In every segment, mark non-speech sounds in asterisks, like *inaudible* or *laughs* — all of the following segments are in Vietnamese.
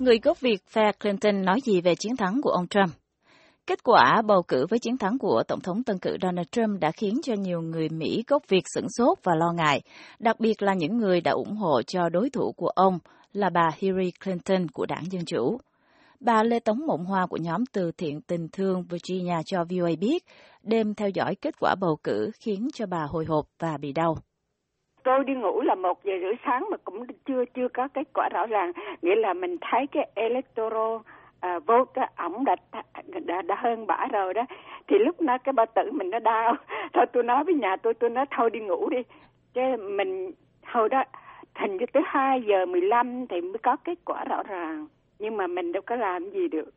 Người gốc Việt phe Clinton nói gì về chiến thắng của ông Trump? Kết quả bầu cử với chiến thắng của Tổng thống tân cử Donald Trump đã khiến cho nhiều người Mỹ gốc Việt sửng sốt và lo ngại, đặc biệt là những người đã ủng hộ cho đối thủ của ông là bà Hillary Clinton của đảng Dân Chủ. Bà Lê Tống Mộng Hoa của nhóm từ thiện tình thương Virginia cho VOA biết, đêm theo dõi kết quả bầu cử khiến cho bà hồi hộp và bị đau. Tôi đi ngủ là một giờ rưỡi sáng mà cũng chưa chưa có kết quả rõ ràng, nghĩa là mình thấy cái electoral à, vote ổng đã, đã đã hơn bả rồi đó. Thì lúc đó cái bao tử mình nó đau. *laughs* Thôi tôi nói với nhà tôi tôi nói thôi đi ngủ đi. Chứ mình hồi đó thành cho tới hai giờ 15 thì mới có kết quả rõ ràng. Nhưng mà mình đâu có làm gì được.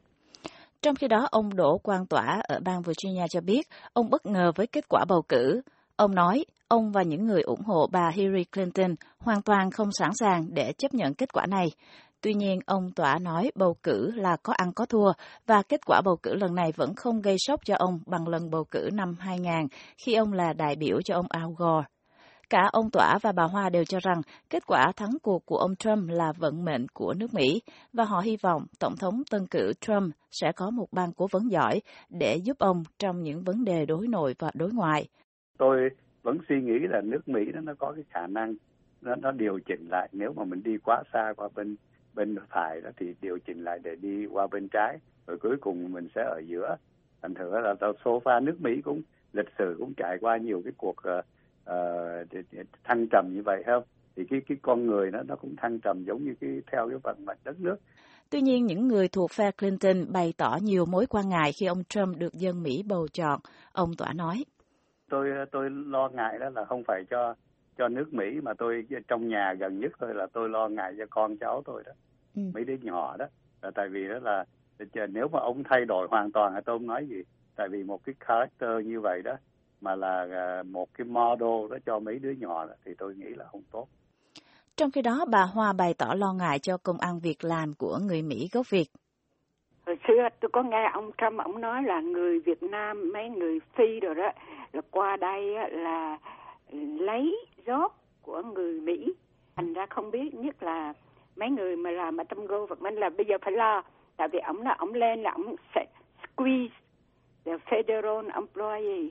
Trong khi đó, ông Đỗ Quang Tỏa ở bang Virginia cho biết ông bất ngờ với kết quả bầu cử. Ông nói ông và những người ủng hộ bà Hillary Clinton hoàn toàn không sẵn sàng để chấp nhận kết quả này. Tuy nhiên, ông Tỏa nói bầu cử là có ăn có thua và kết quả bầu cử lần này vẫn không gây sốc cho ông bằng lần bầu cử năm 2000 khi ông là đại biểu cho ông Al Gore. Cả ông Tỏa và bà Hoa đều cho rằng kết quả thắng cuộc của ông Trump là vận mệnh của nước Mỹ và họ hy vọng Tổng thống tân cử Trump sẽ có một ban cố vấn giỏi để giúp ông trong những vấn đề đối nội và đối ngoại. Tôi vẫn suy nghĩ là nước Mỹ đó nó có cái khả năng nó, nó điều chỉnh lại nếu mà mình đi quá xa qua bên bên phải đó thì điều chỉnh lại để đi qua bên trái rồi cuối cùng mình sẽ ở giữa thành thử là số pha nước Mỹ cũng lịch sử cũng trải qua nhiều cái cuộc uh, uh, thăng trầm như vậy không thì cái cái con người nó nó cũng thăng trầm giống như cái theo cái vận mệnh đất nước Tuy nhiên, những người thuộc phe Clinton bày tỏ nhiều mối quan ngại khi ông Trump được dân Mỹ bầu chọn. Ông Tỏa nói. Tôi tôi lo ngại đó là không phải cho cho nước Mỹ mà tôi trong nhà gần nhất thôi là tôi lo ngại cho con cháu tôi đó. Ừ. mấy đứa nhỏ đó. Là tại vì đó là nếu mà ông thay đổi hoàn toàn thì tôi không nói gì. Tại vì một cái character như vậy đó mà là à, một cái model đó cho mấy đứa nhỏ đó, thì tôi nghĩ là không tốt. Trong khi đó bà Hoa bày tỏ lo ngại cho công ăn việc làm của người Mỹ gốc Việt xưa tôi có nghe ông Trump, ông nói là người Việt Nam, mấy người phi rồi đó, là qua đây là lấy job của người Mỹ. Thành ra không biết nhất là mấy người mà làm ở tâm gô vật minh là bây giờ phải lo. Tại vì ông là ông lên là ông sẽ squeeze the federal employee.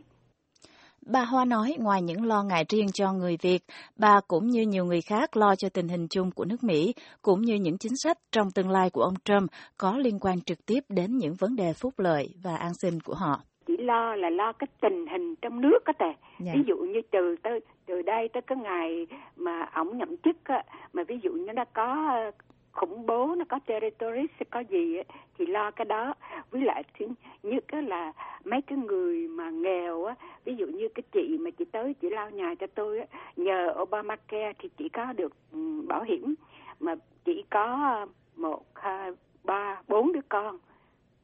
Bà Hoa nói ngoài những lo ngại riêng cho người Việt, bà cũng như nhiều người khác lo cho tình hình chung của nước Mỹ, cũng như những chính sách trong tương lai của ông Trump có liên quan trực tiếp đến những vấn đề phúc lợi và an sinh của họ. Chỉ lo là lo cái tình hình trong nước có tề dạ. ví dụ như từ tới từ đây tới cái ngày mà ổng nhậm chức á, mà ví dụ như nó có ờ, khủng bố nó có terrorist có gì á, thì lo cái đó. Với lại thứ nhất á là mấy cái người mà nghèo á, ví dụ như cái chị mà chị tới chị lao nhà cho tôi á, nhờ Obamacare thì chỉ có được ừ, bảo hiểm. Mà chỉ có một, hai, ba, bốn đứa con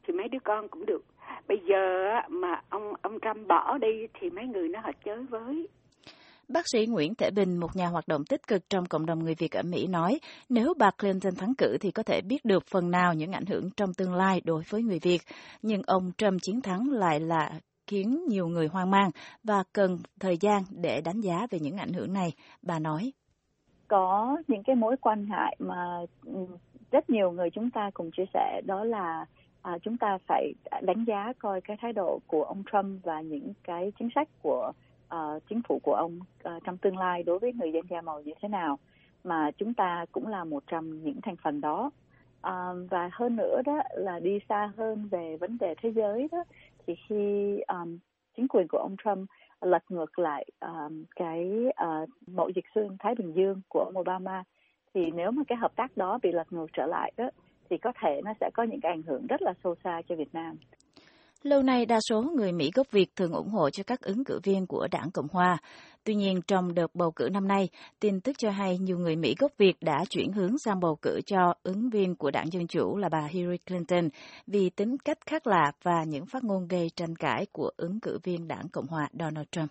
thì mấy đứa con cũng được. Bây giờ mà ông ông Trump bỏ đi thì mấy người nó họ chới với. Bác sĩ Nguyễn Thể Bình, một nhà hoạt động tích cực trong cộng đồng người Việt ở Mỹ nói, nếu bà Clinton thắng cử thì có thể biết được phần nào những ảnh hưởng trong tương lai đối với người Việt, nhưng ông Trump chiến thắng lại là khiến nhiều người hoang mang và cần thời gian để đánh giá về những ảnh hưởng này, bà nói. Có những cái mối quan ngại mà ừ, rất nhiều người chúng ta cùng chia sẻ đó là à, chúng ta phải đánh giá coi cái thái độ của ông Trump và những cái chính sách của uh, chính phủ của ông uh, trong tương lai đối với người dân da màu như thế nào mà chúng ta cũng là một trong những thành phần đó uh, và hơn nữa đó là đi xa hơn về vấn đề thế giới đó thì khi um, chính quyền của ông Trump lật ngược lại um, cái uh, mậu dịch xuyên Thái Bình Dương của ông Obama thì nếu mà cái hợp tác đó bị lật ngược trở lại đó thì có thể nó sẽ có những cái ảnh hưởng rất là sâu xa cho Việt Nam. Lâu nay, đa số người Mỹ gốc Việt thường ủng hộ cho các ứng cử viên của đảng Cộng Hòa. Tuy nhiên, trong đợt bầu cử năm nay, tin tức cho hay nhiều người Mỹ gốc Việt đã chuyển hướng sang bầu cử cho ứng viên của đảng Dân Chủ là bà Hillary Clinton vì tính cách khác lạ và những phát ngôn gây tranh cãi của ứng cử viên đảng Cộng Hòa Donald Trump.